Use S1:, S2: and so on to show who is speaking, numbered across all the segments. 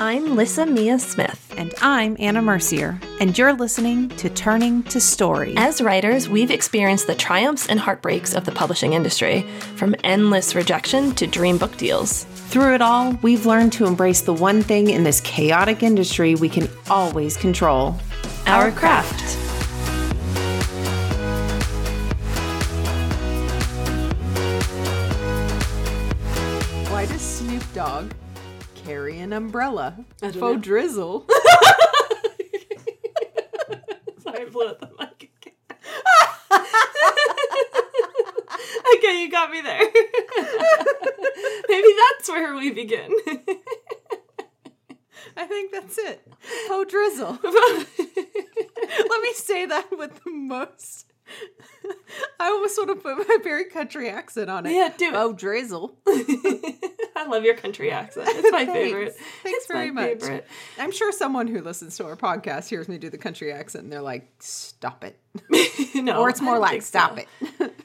S1: I'm Lyssa Mia Smith.
S2: And I'm Anna Mercier, and you're listening to Turning to Story.
S1: As writers, we've experienced the triumphs and heartbreaks of the publishing industry, from endless rejection to dream book deals.
S2: Through it all, we've learned to embrace the one thing in this chaotic industry we can always control
S1: Our craft.
S2: Umbrella?
S1: I don't
S2: Faux
S1: know.
S2: drizzle.
S1: Sorry, I blew out the mic again. okay, you got me there. Maybe that's where we begin.
S2: I think that's it. Faux drizzle. Let me say that with the most. I almost want to put my very country accent on it.
S1: Yeah, do it.
S2: Oh, drizzle.
S1: I love your country accent. It's my
S2: Thanks.
S1: favorite.
S2: Thanks
S1: It's
S2: very much.
S1: favorite.
S2: I'm sure someone who listens to our podcast hears me do the country accent and they're like, stop it.
S1: no,
S2: or it's more like, stop
S1: so.
S2: it.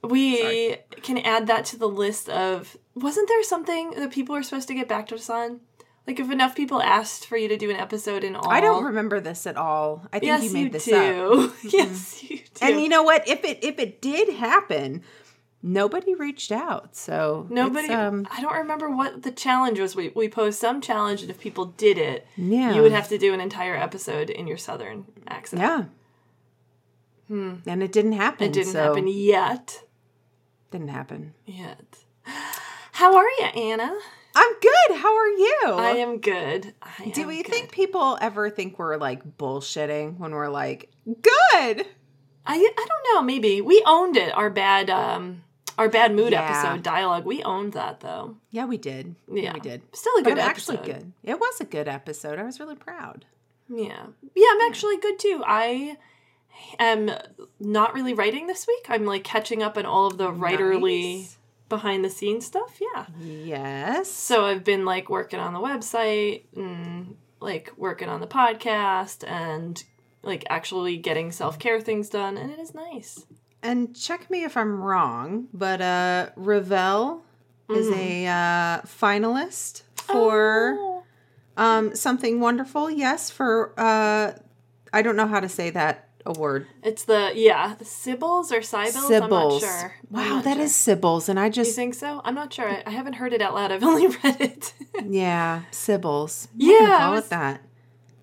S1: We can add that to the list of. Wasn't there something that people were supposed to get back to us on? Like if enough people asked for you to do an episode in all.
S2: I don't remember this at all. I think
S1: Yes,
S2: you made this
S1: do.
S2: up.
S1: yes, mm-hmm. you do.
S2: And you know what? If it if it did happen, nobody reached out. So
S1: Nobody.
S2: um,
S1: I don't remember what the challenge was. We we posed some challenge, and if people did it,
S2: Yeah.
S1: you would have to do an entire episode in your southern accent.
S2: yeah. Hmm. And it didn't happen.
S1: It didn't
S2: so-
S1: happen yet.
S2: Didn't happen.
S1: Yet. How are you, Anna?
S2: I'm good. How are you?
S1: I am good. I
S2: Do
S1: am
S2: we
S1: good.
S2: think people ever think we're like bullshitting when we're like, good?
S1: I I don't know. Maybe we owned it. Our bad um our bad mood
S2: Yeah.
S1: episode dialogue. We owned that though.
S2: Yeah, we did.
S1: Yeah,
S2: we did.
S1: Still a
S2: But
S1: good
S2: I'm
S1: episode.
S2: actually good. It was a good episode. I was really proud.
S1: Yeah. Yeah, I'm actually good too. I am not really writing this week. I'm like catching up on all of the writerly
S2: Nice.
S1: behind the scenes stuff. Yeah.
S2: Yes.
S1: So I've been like working on the website and like working on the podcast and like actually getting self-care things done and it is nice.
S2: And check me if I'm wrong, but uh Ravel is a uh, finalist for
S1: Oh.
S2: um, something wonderful. Yes, for uh, I don't know how to say that award.
S1: It's the yeah, the Cybils or not
S2: Cybils.
S1: sure.
S2: Wow, that
S1: sure.
S2: is Cybils, and I
S1: You
S2: just
S1: think so? I'm not sure. I, I haven't heard it out loud. I've only read it.
S2: yeah, Cybils.
S1: Yeah,
S2: I'm gonna
S1: I
S2: call
S1: was-
S2: it that.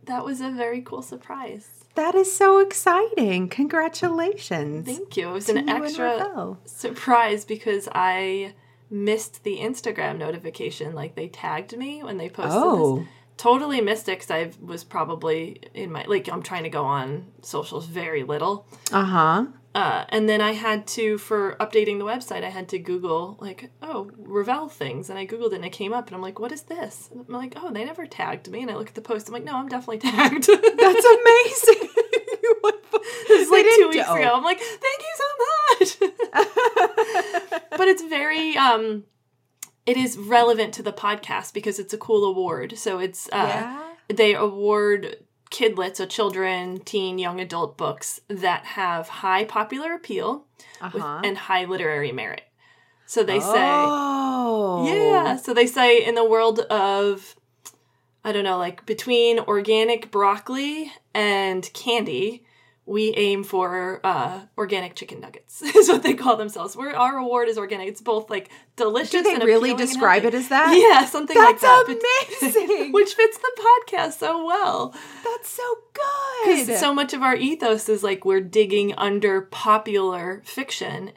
S1: that was a very cool surprise.
S2: That is so exciting! Congratulations.
S1: Thank you. It was an extra surprise because I missed the Instagram notification. Like they tagged me when they posted
S2: Oh.
S1: this. Totally missed it because I was probably in my like I'm trying to go on socials very little.
S2: Uh huh.
S1: Uh, and then I had to, for updating the website, I had to Google, like, oh, Ravel things. And I Googled it and it came up. And I'm like, what is this? And I'm like, oh, they never tagged me. And I look at the post. I'm like, no, I'm definitely tagged.
S2: That's amazing.
S1: It's like two weeks ago. I'm like, thank you so much. but it's very, um, it is relevant to the podcast because it's a cool award. So it's, uh,
S2: Yeah.
S1: they award kidlets, so children, teen, young adult books that have high popular appeal
S2: Uh-huh.
S1: and high literary merit. So they say,
S2: Oh.
S1: yeah. So they say in the world of, I don't know, like between organic broccoli and candy, we aim for uh, organic chicken nuggets. Is what they call themselves. We're, our award is organic. It's both like delicious.
S2: Do they
S1: and
S2: really describe it as that?
S1: Yeah, something like
S2: That's
S1: that. but-
S2: amazing.
S1: Which fits the podcast so well.
S2: That's so good.
S1: Because so much of our ethos is like we're digging under popular fiction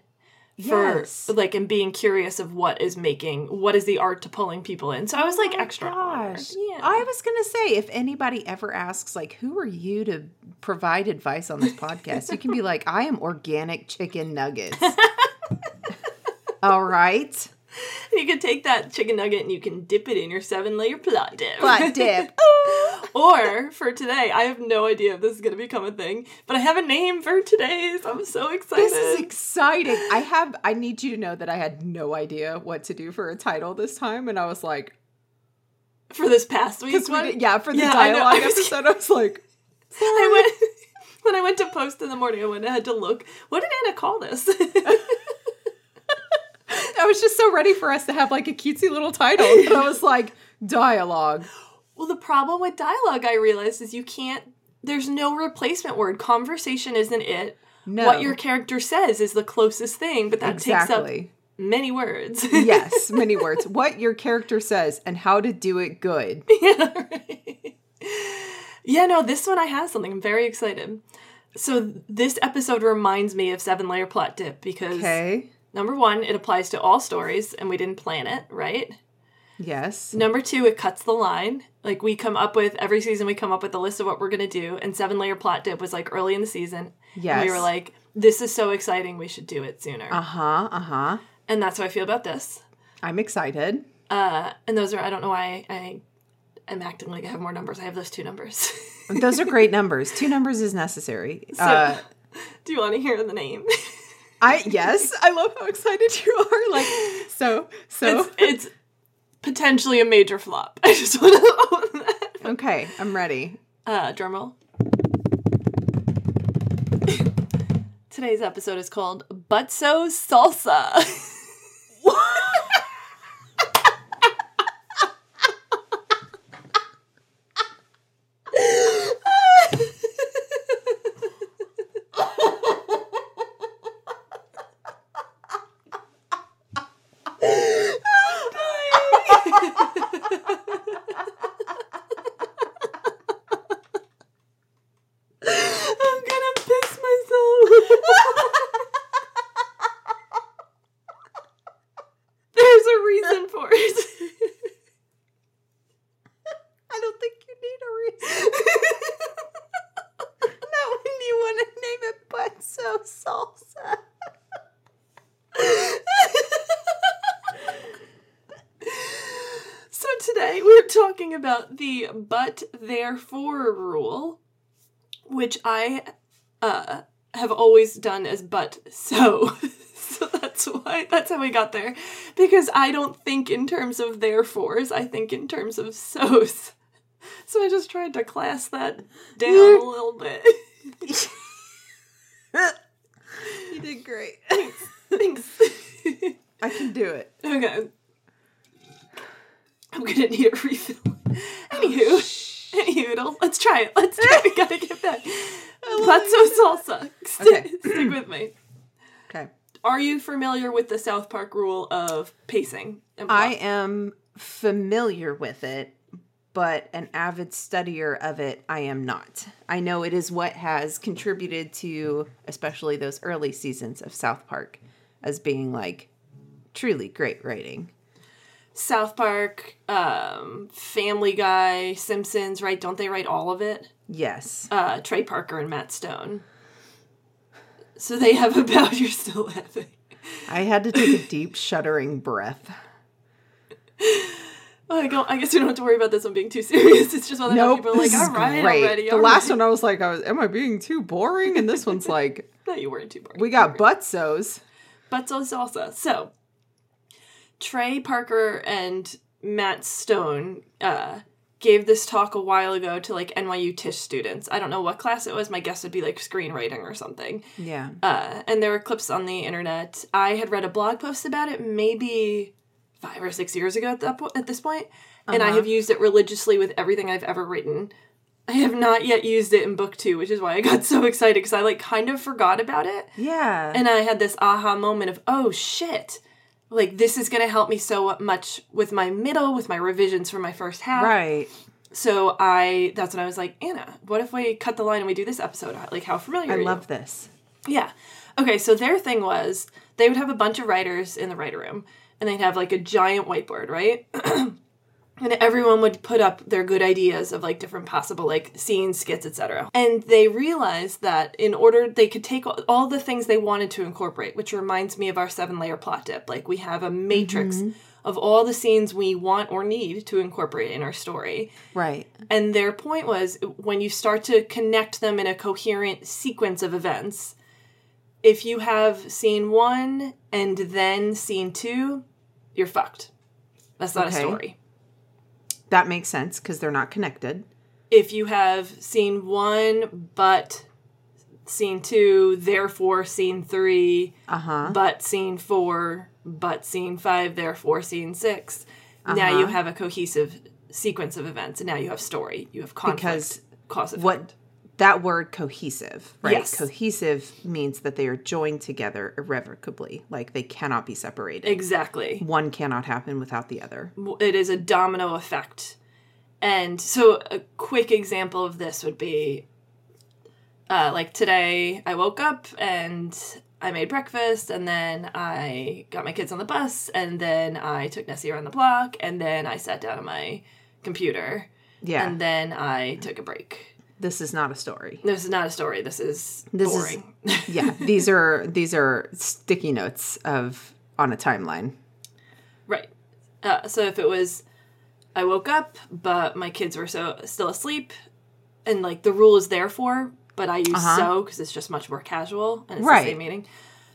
S1: for
S2: Yes.
S1: like and being curious of what is making what is the art to pulling people in. So I was like
S2: Oh
S1: extra
S2: gosh.
S1: Yeah.
S2: I was gonna say if anybody ever asks like who are you to provide advice on this podcast, you can be like, I am organic chicken nuggets. All right.
S1: you can take that chicken nugget and you can dip it in your seven layer plot dip.
S2: Butt dip.
S1: or for today, I have no idea if this is gonna become a thing, but I have a name for today's. I'm so excited.
S2: This is exciting. I have I need you to know that I had no idea what to do for a title this time and I was like
S1: for this past week's
S2: we
S1: one.
S2: did, yeah, for the
S1: Yeah, I
S2: dialogue
S1: I was-
S2: episode, I was like
S1: I went when I went to post in the morning. I went. I had to look. What did Anna call this?
S2: I was just so ready for us to have like a cutesy little title. And I was like, dialogue.
S1: Well, the problem with dialogue, I realized, is you can't. There's no replacement word. Conversation isn't it.
S2: No.
S1: What your character says is the closest thing, but that takes up many words.
S2: yes, many words. What your character says and how to do it good.
S1: yeah, right. yeah, no, this one I have something. I'm very excited. So this episode reminds me of Seven Layer Plot Dip because
S2: Okay.
S1: Number one, it applies to all stories, and we didn't plan it, right?
S2: Yes.
S1: Number two, it cuts the line. Like we come up with every season, we come up with a list of what we're gonna do, and Seven Layer Plot Dip was like early in the season.
S2: Yes.
S1: And we were like, "This is so exciting, we should do it sooner."
S2: Uh huh. Uh huh.
S1: and that's how I feel about this.
S2: I'm excited.
S1: Uh, and those are I don't know why I, I am acting like I have more numbers. I have those two numbers.
S2: Those are great numbers. Two numbers is necessary.
S1: so,
S2: uh,
S1: do you want to hear the name?
S2: I yes, I love how excited you are. Like so so.
S1: it's, it's potentially a major flop. I just want to own that.
S2: Okay, I'm ready.
S1: Uh, drum roll. Today's episode is called Butso Salsa. I'm gonna piss myself. There's a it.
S2: I don't think you need a reason. Not when you want to name it but so salsa.
S1: so today we're talking about the but therefore rule, which I uh, have always done as but so. That's why that's how we got there. Because I don't think in terms of therefores, I think in terms of so's. So I just tried to class that down a little bit.
S2: You did great.
S1: Thanks.
S2: I can do it.
S1: okay. I'm gonna need a refill. Anywho, oh, anywho, let's try it. Let's try it. We gotta get back. Platzo salsa.
S2: Okay.
S1: stick with me. Are you familiar with the South Park rule of pacing?
S2: I am familiar with it, but an avid studier of it, I am not. I know it is what has contributed to, especially those early seasons of South Park, as being like truly great writing.
S1: South Park, um, Family Guy, Simpsons, right? Don't they write all of it?
S2: Yes.
S1: Uh, Trey Parker and Matt Stone. So they have a bow you're still laughing.
S2: I had to take a deep, shuddering breath.
S1: Oh, I, don't, I guess we don't have to worry about this one being too serious. It's just or not
S2: Nope.
S1: people are like, all right,
S2: great.
S1: already.
S2: the
S1: all
S2: last
S1: right."
S2: one, I was like, I was, "Am I being too boring?" And this one's like,
S1: No, you weren't too boring.
S2: "We got butsos."
S1: But so salsa. So, Trey Parker and Matt Stone uh, gave this talk a while ago to like NYU Tisch students. I don't know what class it was. My guess would be like screenwriting or something.
S2: Yeah.
S1: Uh, and there were clips on the internet. I had read a blog post about it maybe five or six years ago at that po- at this point, and I
S2: Uh-huh.
S1: have used it religiously with everything I've ever written. I have not yet used it in book two, which is why I got so excited because I like kind of forgot about it.
S2: Yeah.
S1: And I had this aha moment of, oh shit, like this is going to help me so much with my middle, with my revisions for my first half.
S2: right.
S1: So I, that's when I was like, Anna, what if we cut the line and we do this episode? Like, how familiar
S2: I
S1: are you?
S2: love this.
S1: Yeah. Okay, so their thing was they would have a bunch of writers in the writer room and they'd have like a giant whiteboard, right? and everyone would put up their good ideas of like different possible like scenes, skits, etc. And they realized that in order they could take all, the things they wanted to incorporate, which reminds me of our seven layer plot dip. Like we have a matrix mm-hmm. of all the scenes we want or need to incorporate in our story.
S2: Right.
S1: And their point was when you start to connect them in a coherent sequence of events, if you have scene one and then scene two, you're fucked. That's not a story.
S2: That makes sense because they're not connected.
S1: If you have scene one, but scene two, therefore scene three,
S2: Uh huh.
S1: but scene four, but scene five, therefore scene 6 now
S2: Uh-huh.
S1: you have a cohesive sequence of events, and now you have story. You have conflict.
S2: Because
S1: cause effect.
S2: what that word cohesive, right?
S1: Yes.
S2: Cohesive means that they are joined together irrevocably, like they cannot be separated.
S1: exactly?
S2: One cannot happen without the other.
S1: it is a domino effect. And so, a quick example of this would be uh, like today, I woke up and I made breakfast, and then I got my kids on the bus, and then I took Nessie around the block, and then I sat down on my computer,
S2: Yeah.
S1: and then I took a break.
S2: This is not a story.
S1: This is not a story. This is
S2: This is-
S1: boring.
S2: Yeah, these are these are sticky notes of on a timeline.
S1: Right. Uh, so if it was, I woke up, but my kids were so still asleep, and like the rule is therefore, but I use
S2: Uh-huh.
S1: so because it's just much more casual and it's
S2: Right.
S1: the same meaning.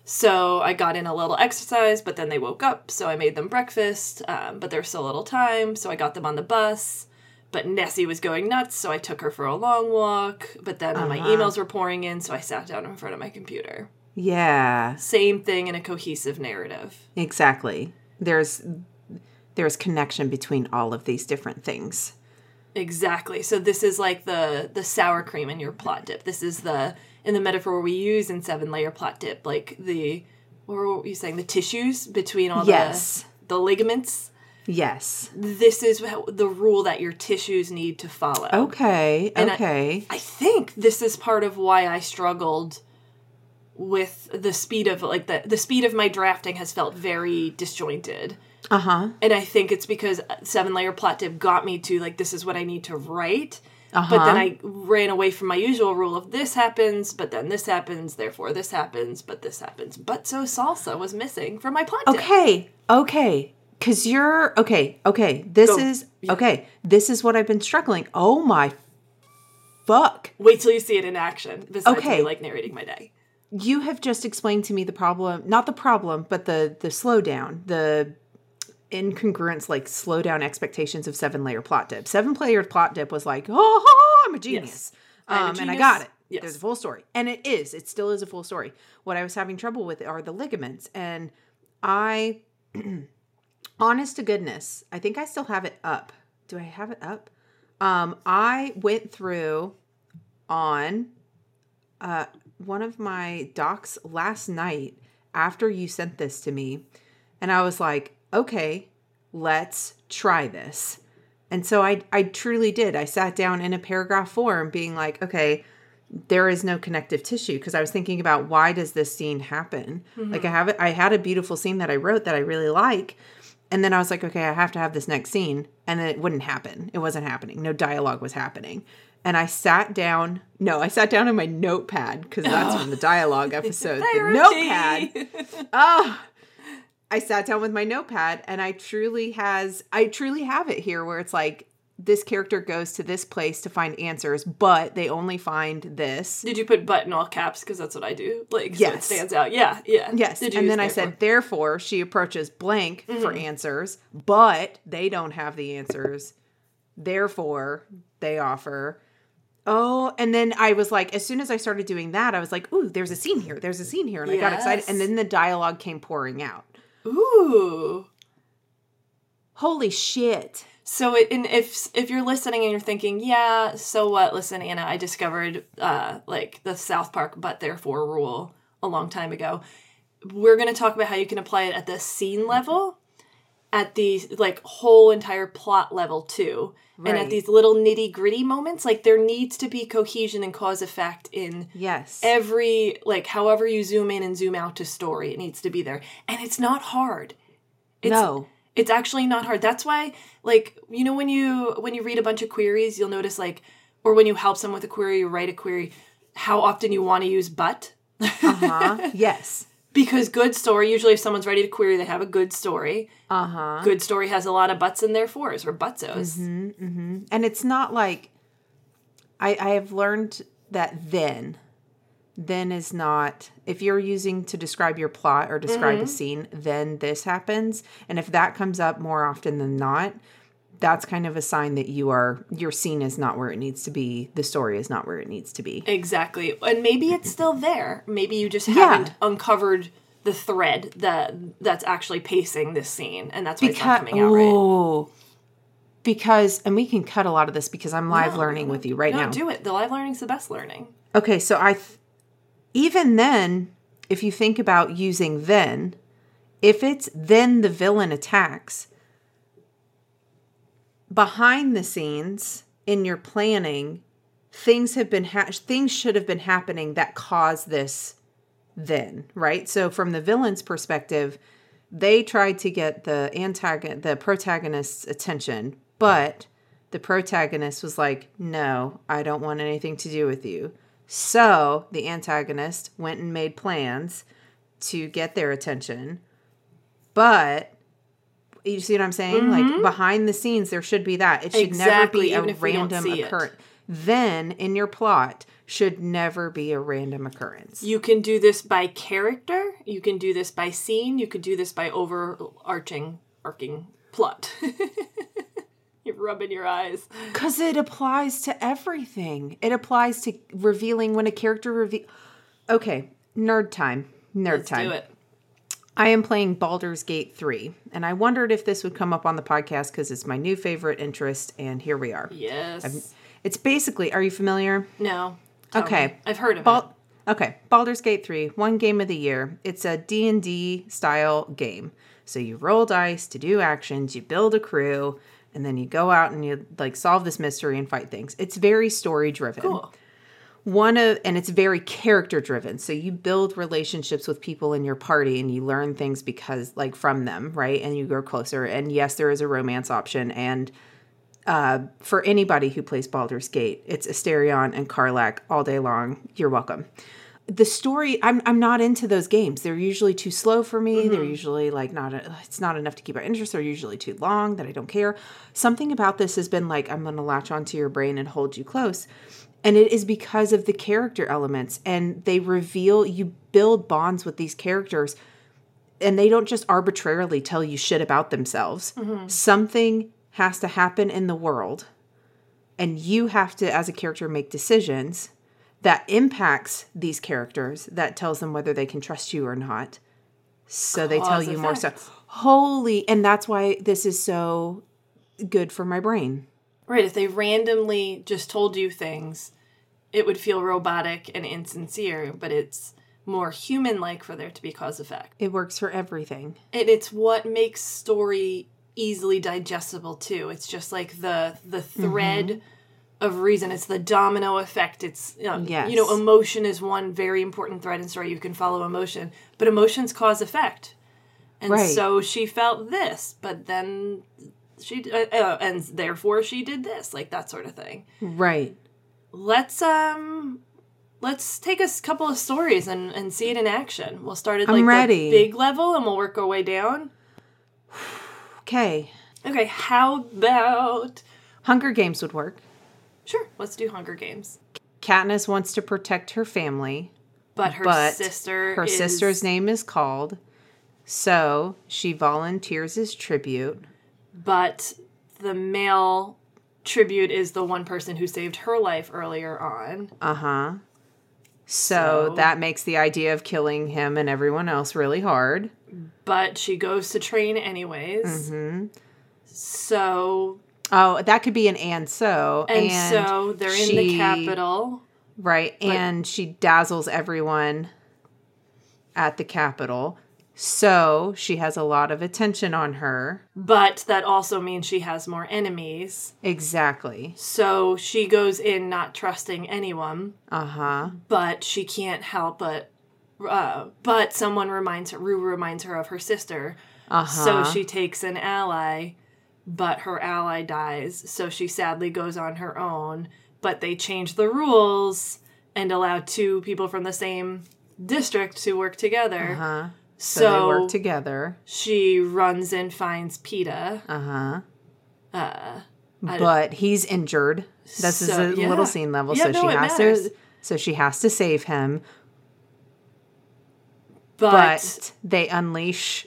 S1: So I got in a little exercise, but then they woke up, so I made them breakfast, um, but there's still a little time, so I got them on the bus. But Nessie was going nuts, so I took her for a long walk. But then my
S2: Uh-huh.
S1: emails were pouring in, so I sat down in front of my computer.
S2: Yeah,
S1: Same thing in a cohesive narrative.
S2: exactly. There's there's connection between all of these different things.
S1: Exactly. So this is like the the sour cream in your plot dip. This is the in the metaphor we use in seven layer plot dip, like the what were you saying? The tissues between all
S2: Yes.
S1: the the ligaments.
S2: Yes.
S1: This is the rule that your tissues need to follow.
S2: Okay.
S1: And I-
S2: Okay.
S1: I think this is part of why I struggled with the speed of like the the speed of my drafting has felt very disjointed.
S2: uh huh.
S1: And I think it's because seven layer plot dip got me to like this is what I need to write.
S2: Uh-huh.
S1: But then I ran away from my usual rule of this happens, but then this happens, therefore this happens, but this happens. But so salsa was missing from my plot.
S2: Okay. Okay. Cause you're okay. Okay. This
S1: Go.
S2: is okay. This is what I've been struggling. Oh my fuck.
S1: Wait till you see it in action. Besides
S2: Okay.
S1: me like narrating my day.
S2: You have just explained to me the problem, not the problem, but the the slowdown, the incongruence, like slow down expectations of seven layer plot dip. Seven layer plot dip was like, oh, I'm a genius.
S1: I'm a
S2: Um, and I got it.
S1: Yes.
S2: There's a full story. And it is. It still is a full story. What I was having trouble with are the ligaments. And I, honest to goodness, I think I still have it up. Do I have it up? Um, I went through on uh, one of my docs last night after you sent this to me, and I was like, okay, let's try this. And so I, I truly did. I sat down in a paragraph form, being like, okay, there is no connective tissue because I was thinking about why does this scene happen? Like I have it, I had a beautiful scene that I wrote that I really like, and then I was like, okay, I have to have this next scene, and then it wouldn't happen. It wasn't happening. No dialogue was happening. And I sat down. No, I sat down in my notepad because that's from the dialogue episode. the notepad. Oh, I sat down with my notepad and I truly has I truly have it here where it's like this character goes to this place to find answers, but they only find this.
S1: Did you put but in all caps? Because that's what I do. Like, so it
S2: Yes.
S1: stands out. Yeah, yeah.
S2: Yes.
S1: Did you
S2: and then I said, therefore, she approaches blank for mm-hmm. answers, but they don't have the answers. Therefore, they offer. Oh, and then I was like, as soon as I started doing that, I was like, ooh, there's a scene here. There's a scene here. And I got excited. And then the dialogue came pouring out.
S1: Ooh.
S2: Holy shit.
S1: So, it, and if if you're listening and you're thinking, yeah, so what? Listen, Anna, I discovered uh, like the South Park but therefore rule a long time ago. We're going to talk about how you can apply it at the scene level, at the like whole entire plot level too, and at these little nitty gritty moments. Like there needs to be cohesion and cause effect in
S2: Yes.
S1: every like however you zoom in and zoom out to story. It needs to be there, and it's not hard. It's,
S2: no.
S1: It's actually not hard that's why like you know when you when you read a bunch of queries you'll notice like or when you help someone with a query you write a query how often you want to use but
S2: Uh-huh. yes.
S1: because good story usually if someone's ready to query they have a good story
S2: Uh-huh.
S1: good story has a lot of buts in their fours or butsos
S2: And it's not like I I have learned that then then is not if you're using to describe your plot or describe a mm-hmm. scene, then this happens. And if that comes up more often than not, that's kind of a sign that you are your scene is not where it needs to be, the story is not where it needs to be.
S1: exactly and maybe it's still there maybe you just haven't uncovered the thread that that's actually pacing this scene and that's why it's not coming out right
S2: oh, because and we can cut a lot of this because I'm live
S1: No,
S2: learning with you right
S1: no,
S2: now.
S1: do it. The live learning's the best learning.
S2: Okay, so I th- even then, if you think about using then, if it's then the villain attacks, behind the scenes in your planning, things have been ha- things should have been happening that caused this then, right? So from the villain's perspective, they tried to get the antagon the protagonist's attention, but the protagonist was like, "No, I don't want anything to do with you." So, the antagonist went and made plans to get their attention. But you see what I'm saying? Like behind the scenes there should be that. It should
S1: Mm-hmm. Exactly,
S2: never be a
S1: if we don't
S2: random
S1: it.
S2: occurrence. Then in your plot should never be a random occurrence.
S1: You can do this by character. You can do this by scene. You could do this by overarching, arcing plot. You're rubbing your eyes.
S2: Because it applies to everything. It applies to revealing when a character reveal. Okay, nerd time. Nerd
S1: Let's
S2: time.
S1: do it.
S2: I am playing Baldur's Gate 3, and I wondered if this would come up on the podcast because it's my new favorite interest, and here we are.
S1: Yes.
S2: It's basically, are you familiar?
S1: no.
S2: Okay.
S1: me. I've heard of it.
S2: Okay, Baldur's Gate 3, won game of the year. It's a D&D style game. So you roll dice to do actions, you build a crew, and then you go out and you like solve this mystery and fight things. It's very story driven.
S1: Cool.
S2: one of and it's very character driven so you build relationships with people in your party and you learn things because like from them right and you grow closer and yes there is a romance option and uh, for anybody who plays Baldur's Gate, it's Astarion and Karlach all day long. You're welcome. The story, I'm I'm not into those games. They're usually too slow for me. They're mm-hmm. usually like not a, it's not enough to keep our interest. They're usually too long that I don't care. Something about this has been like I'm going to latch onto your brain and hold you close. And it is because of the character elements and they reveal you build bonds with these characters and they don't just arbitrarily tell you shit about themselves. Mm-hmm. Something has to happen in the world, and you have to, as a character, make decisions that impacts these characters that tells them whether they can trust you or not. So they tell
S1: Cause
S2: you more
S1: effect.
S2: stuff. Holy, and that's why this is so good for my brain.
S1: Right. If they randomly just told you things, it would feel robotic and insincere, but it's more human like for there to be cause effect.
S2: It works for everything.
S1: And it's what makes story easily digestible too. It's just like the the thread mm-hmm. Of reason. It's the domino effect. It's you know,
S2: Yes.
S1: you know, emotion is one very important thread in story. You can follow emotion, but emotions cause effect. And
S2: Right.
S1: so she felt this, but then she uh, uh, and therefore she did this, like that sort of thing.
S2: Right.
S1: Let's um let's take a couple of stories and and see it in action. We'll start at like the big level and we'll work our way down.
S2: Okay.
S1: Okay, how about
S2: Hunger Games would work.
S1: Sure, let's do Hunger Games.
S2: Katniss wants to protect her family.
S1: But her
S2: but
S1: sister
S2: her
S1: is,
S2: sister's name is called so she volunteers as tribute
S1: but the male tribute is the one person who saved her life earlier on.
S2: uh-huh so,
S1: So-
S2: that makes the idea of killing him and everyone else really hard
S1: But she goes to train anyways.
S2: Mm-hmm.
S1: So
S2: oh that could be an and so.
S1: And, so they're in the Capitol.
S2: right and she dazzles everyone at the Capitol so she has a lot of attention on her.
S1: But that also means she has more enemies.
S2: exactly.
S1: So she goes in not trusting anyone,
S2: uh-huh.
S1: But she can't help but uh, but someone reminds her Rue reminds her of her sister.
S2: uh-huh.
S1: So she takes an ally, but her ally dies. So she sadly goes on her own. But they change the rules and allow two people from the same district to work together.
S2: uh-huh
S1: So,
S2: so, they work together
S1: she runs and finds Peeta.
S2: uh-huh
S1: Uh,
S2: but he's injured. This is a
S1: yeah.
S2: little scene level,
S1: Yeah,
S2: so
S1: no,
S2: she has
S1: matters.
S2: to. So she has to save him,
S1: but,
S2: but they unleash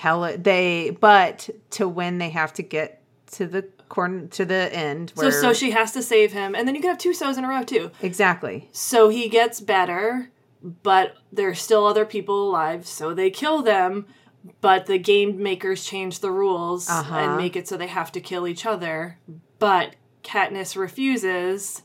S2: hell. They but to win, they have to get to the corner to the end.
S1: so so she has to save him, and then you can have two so's in a row too.
S2: exactly
S1: So he gets better, but there's still other people alive, so they kill them. but the game makers change the rules
S2: Uh-huh.
S1: and make it so they have to kill each other. But Katniss refuses,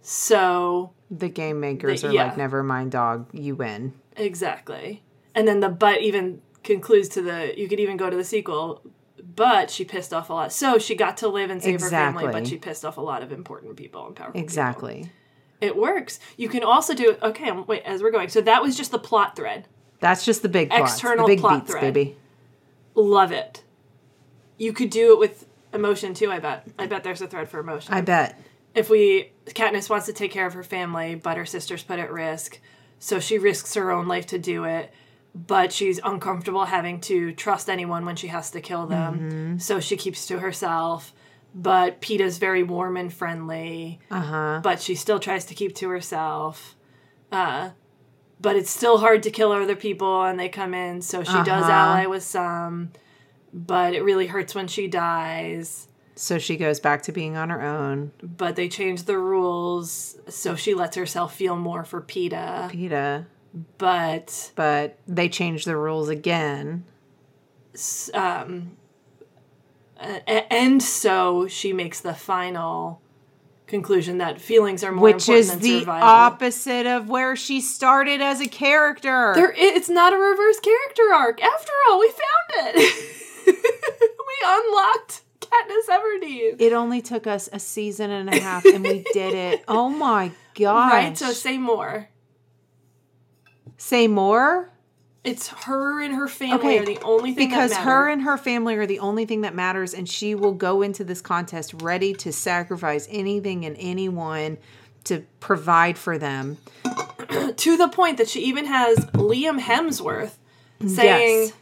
S1: so
S2: The game makers
S1: The-
S2: are
S1: yeah.
S2: like, never mind, dog, you win.
S1: exactly. And then the but even concludes to the you could even go to the sequel. But she pissed off a lot. So she got to live and save her family, but she pissed off a lot of important people and powerful people.
S2: Exactly.
S1: It works. You can also do okay. Um, wait, as we're going, so that was just the plot thread.
S2: That's just the big plots,
S1: External
S2: the big
S1: plot
S2: beats,
S1: thread.
S2: baby.
S1: Love it. You could do it with emotion too. I bet. I bet there's a thread for emotion.
S2: I bet.
S1: if we Katniss wants to take care of her family, but her sister's put at risk, so she risks her own life to do it. But she's uncomfortable having to trust anyone when she has to kill them, so she keeps to herself. But Peeta's very warm and friendly,
S2: Uh huh.
S1: but she still tries to keep to herself. Uh, but it's still hard to kill other people, and they come in, so she does
S2: Uh-huh.
S1: ally with some. But it really hurts when she dies.
S2: So she goes back to being on her own.
S1: but they change the rules so she lets herself feel more for Peeta.
S2: Peeta.
S1: But
S2: But they changed the rules again.
S1: um and so she makes the final conclusion that feelings are more
S2: Which
S1: important
S2: is the
S1: survival.
S2: opposite of where she started as a character.
S1: There, it's not a reverse character arc. After all, we found it. we unlocked Katniss Everdeen.
S2: it only took us a season and a half and we did it. Oh my gosh.
S1: Right, so say more.
S2: Say more?
S1: It's her and her family
S2: Okay,
S1: are the only thing
S2: because her and her family are the only thing that matters and she will go into this contest ready to sacrifice anything and anyone to provide for them
S1: to the point that she even has Liam Hemsworth saying,
S2: Yes.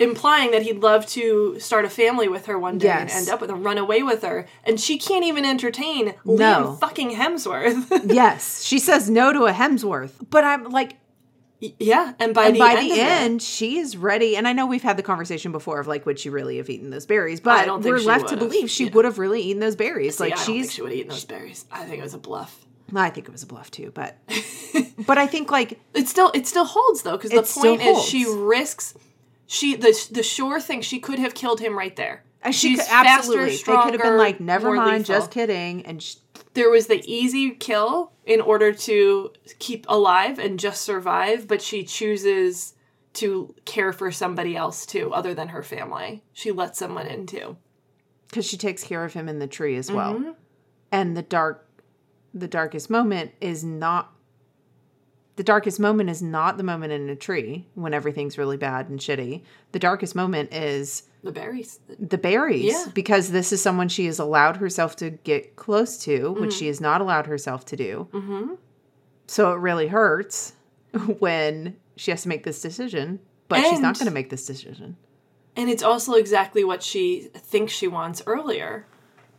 S1: implying that he'd love to start a family with her one day and end up with her, run away with her, and she can't even entertain
S2: No.
S1: Liam fucking Hemsworth.
S2: yes she says no to a hemsworth but i'm like
S1: yeah, and by
S2: and
S1: the
S2: by
S1: end,
S2: the end she is ready and i know we've had the conversation before of like would she really have eaten those berries but we're left to believe she
S1: Yeah.
S2: would have really eaten those berries
S1: See,
S2: like
S1: I don't think
S2: she's
S1: she would have eaten those berries. I think it was a bluff.
S2: i think it was a bluff too but but i think like
S1: It still it still holds though because the point is she risks she the the sure thing she could have killed him right there.
S2: uh, she
S1: She's
S2: could, absolutely
S1: faster,
S2: they could have been like never mind
S1: lethal.
S2: just kidding and sh-
S1: there was the easy kill in order to keep alive and just survive, but she chooses to care for somebody else too, other than her family. She lets someone in too.
S2: because she takes care of him in the tree as well
S1: Mm-hmm.
S2: and the dark the darkest moment is not the darkest moment is not the moment in a tree when everything's really bad and shitty the darkest moment is
S1: The berries.
S2: the berries
S1: Yeah.
S2: because this is someone she has allowed herself to get close to
S1: Mm-hmm.
S2: which she has not allowed herself to do mm-hmm. so it really hurts when she has to make this decision but she's not going to make this decision
S1: And it's also exactly what she thinks she wants earlier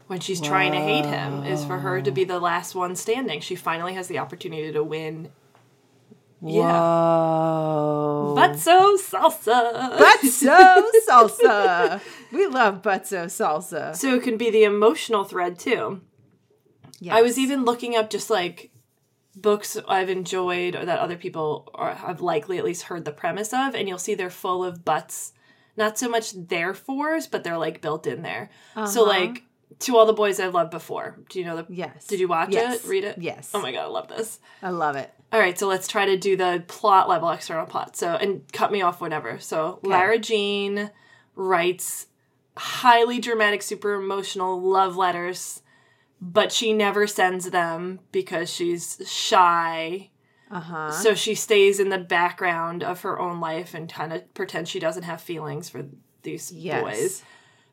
S1: when she's trying to hate him is for her to be the last one standing. She finally has the opportunity to win. Yeah.
S2: Whoa.
S1: But so salsa.
S2: Butso salsa. We love Butso salsa.
S1: so it can be the emotional thread too. I was even looking up just like books I've enjoyed or that other people are, have likely at least heard the premise of, and you'll see they're full of buts. Not so much therefores, but they're like built in there. So uh-huh. like to all the boys I've loved before. Do you know the?
S2: Yes.
S1: Did you watch
S2: Yes.
S1: it? Read it?
S2: Yes.
S1: Oh my god, I love this.
S2: I love it.
S1: All right, so let's try to do the plot level, external plot. So, and cut me off whenever. So, Lara Jean writes highly dramatic, super emotional love letters, but she never sends them because she's shy.
S2: Uh huh.
S1: So she stays in the background of her own life and kind of pretends she doesn't have feelings for these
S2: Yes.
S1: boys.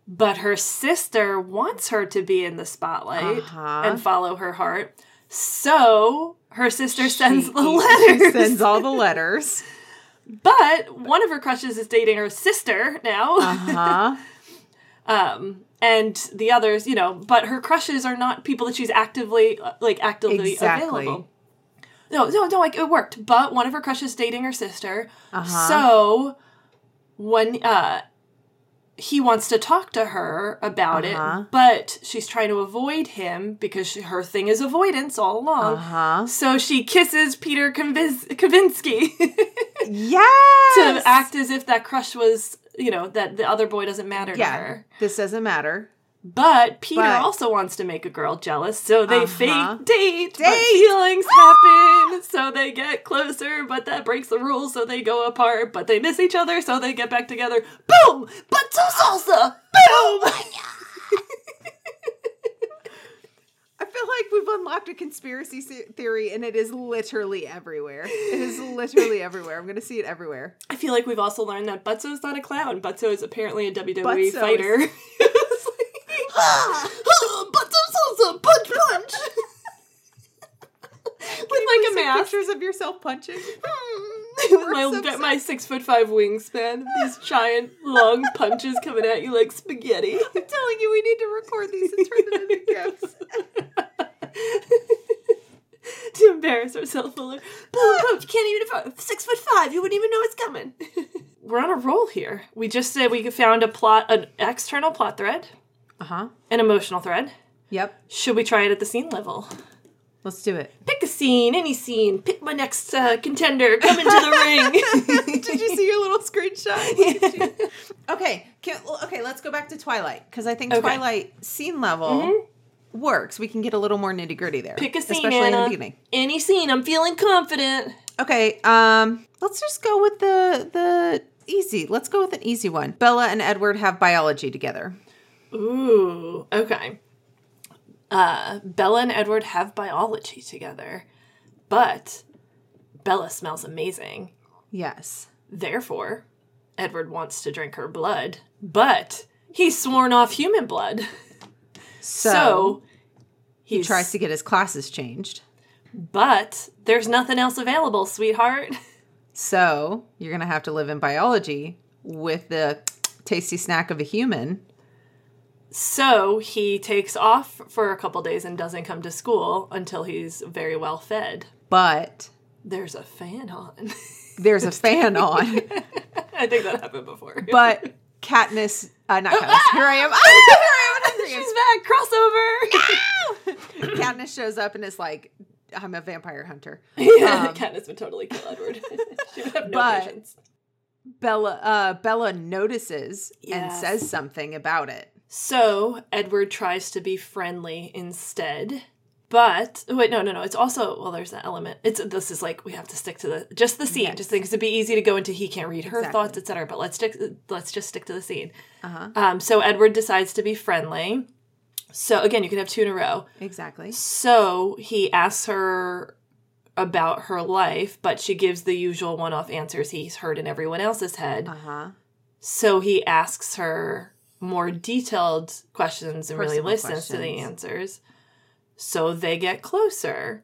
S1: But her sister wants her to be in the spotlight
S2: Uh-huh.
S1: and follow her heart. So her sister sends
S2: She-
S1: the
S2: She
S1: letters.
S2: sends all the letters.
S1: but one of her crushes is dating her sister now.
S2: Uh huh.
S1: um and the others, you know, but her crushes are not people that she's actively like actively
S2: Exactly.
S1: available. No, no, no, like it worked. But one of her crushes dating her sister.
S2: Uh-huh.
S1: So when uh he wants to talk to her about
S2: Uh-huh.
S1: it, but she's trying to avoid him because she, her thing is avoidance all along.
S2: Uh huh.
S1: So she kisses Peter Kavinsky
S2: Yes.
S1: to act as if that crush was you know, that the other boy doesn't matter to
S2: Yeah.
S1: her.
S2: This doesn't matter.
S1: But Peter
S2: But-
S1: also wants to make a girl jealous, so they
S2: Uh-huh.
S1: fake date, but feelings happen, so they get closer, but that breaks the rules, so they go apart, but they miss each other, so they get back together. Boom! But to salsa! Boom!
S2: I feel like we've unlocked a conspiracy theory and it is literally everywhere. It is literally everywhere. I'm going to see it everywhere.
S1: I feel like we've also learned that Butzo's not a clown. Butzo is apparently a WWE
S2: Butzo is-
S1: Butzo salsa! Punch punch! With like a mask.
S2: Pictures of yourself punching.
S1: My,
S2: so
S1: my six foot five wingspan, these giant long punches coming at you like spaghetti.
S2: I'm telling you, we need to record these and turn them into gifs.
S1: to embarrass ourselves. Boom, boom, you can't even six foot five. You wouldn't even know it's coming. We're on a roll here. We just said we found a plot, an external plot thread,
S2: Uh huh.
S1: an emotional thread.
S2: Yep.
S1: Should we try it at the scene level?
S2: Let's do it.
S1: Pick a scene, any scene. Pick my next uh, contender. Come into the ring.
S2: Did you see your little screenshot? okay. Can, okay. Let's go back to Twilight because I think
S1: Okay.
S2: Twilight scene level works. We can get a little more nitty gritty there.
S1: Pick a scene,
S2: especially in the beginning.
S1: Any scene. I'm feeling confident.
S2: Okay, um, let's just go with the the easy. Let's go with an easy one. Bella and Edward have biology together.
S1: Ooh, okay. Uh, Bella and Edward have biology together, but Bella smells amazing.
S2: Yes.
S1: Therefore, Edward wants to drink her blood, but he's sworn off human blood.
S2: So,
S1: So,
S2: he tries to get his classes changed.
S1: But there's nothing else available, sweetheart.
S2: So you're gonna have to live in biology with the tasty snack of a human.
S1: So he takes off for a couple days and doesn't come to school until he's very well fed.
S2: But
S1: There's a fan on.
S2: there's a fan on.
S1: I think that happened before.
S2: But Katniss, uh, not Katniss. Here I am. Ah, here I am.
S1: She's back. Crossover.
S2: Katniss shows up and is like, "I'm a vampire hunter."
S1: yeah,
S2: Um,
S1: Katniss would totally kill Edward. she would have no
S2: But-
S1: patience.
S2: Bella, uh, Bella notices and says something about it.
S1: So Edward tries to be friendly instead. But wait, no, no, no. It's also well. There's that element. It's this is like we have to stick to the just the scene.
S2: Yes.
S1: Just because it'd be easy to go into he can't read her
S2: Exactly.
S1: thoughts, etc. But let's stick. Let's just stick to the scene.
S2: Uh-huh.
S1: Um, so Edward decides to be friendly. So again, you can have two in a row.
S2: Exactly.
S1: So he asks her about her life, but she gives the usual one off answers he's heard in everyone else's head.
S2: Uh huh.
S1: So he asks her more detailed questions and really
S2: Personal
S1: listens to the answers. So they get closer.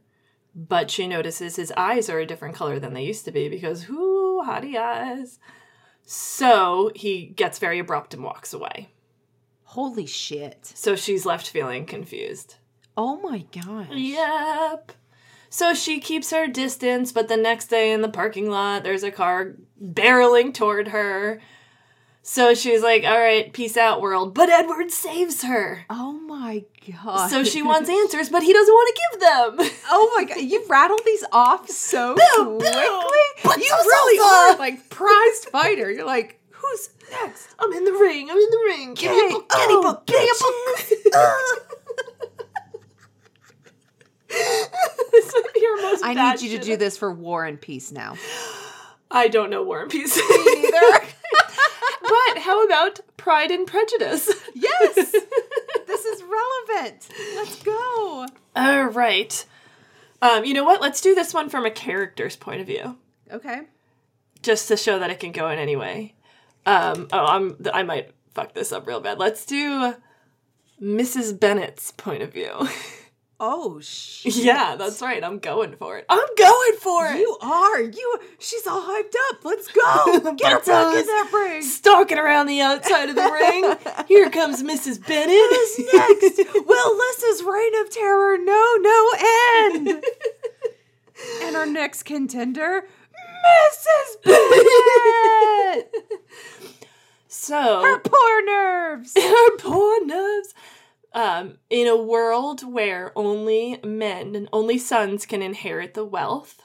S1: But she notices his eyes are a different color than they used to be because, whoo, hottie eyes. So he gets very abrupt and walks away.
S2: Holy shit.
S1: So she's left feeling confused.
S2: Oh my gosh.
S1: Yep. So she keeps her distance, but the next day in the parking lot, there's a car barreling toward her. So she's like, all right, peace out, world. But Edward saves her.
S2: Oh my god.
S1: So she wants answers, but he doesn't want to give them.
S2: Oh my god, you rattled these off so
S1: Boom, boom.
S2: quickly.
S1: But
S2: you
S1: so
S2: really are like prized fighter. You're like, who's next?
S1: I'm in the ring. I'm in the ring. Give me a book. Give me a book. Give me a book. this might be your most
S2: I need you to do this for War and Peace now.
S1: I don't know War and Peace.
S2: Neither.
S1: But how about Pride and Prejudice?
S2: yes. This is relevant. Let's go.
S1: All right. Um, you know what? Let's do this one from a character's point of view,
S2: Okay.
S1: just to show that it can go in any way. Um, oh, I'm I might fuck this up real bad. Let's do Mrs. Bennet's point of view.
S2: Oh shit.
S1: yeah, that's right. I'm going for it. I'm going for it.
S2: You are. You she's all hyped up. Let's go. Get her back in that ring.
S1: Stalking around the outside of the ring. Here comes Mrs. Bennet.
S2: Who's next? Will Lyssa's reign of terror no no end? and our next contender, Mrs. Bennet.
S1: So
S2: Her poor nerves.
S1: her poor nerves. Um, in a world where only men and only sons can inherit the wealth,